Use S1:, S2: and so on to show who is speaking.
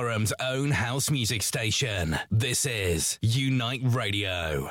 S1: Durham's own house music station. This is Unite Radio.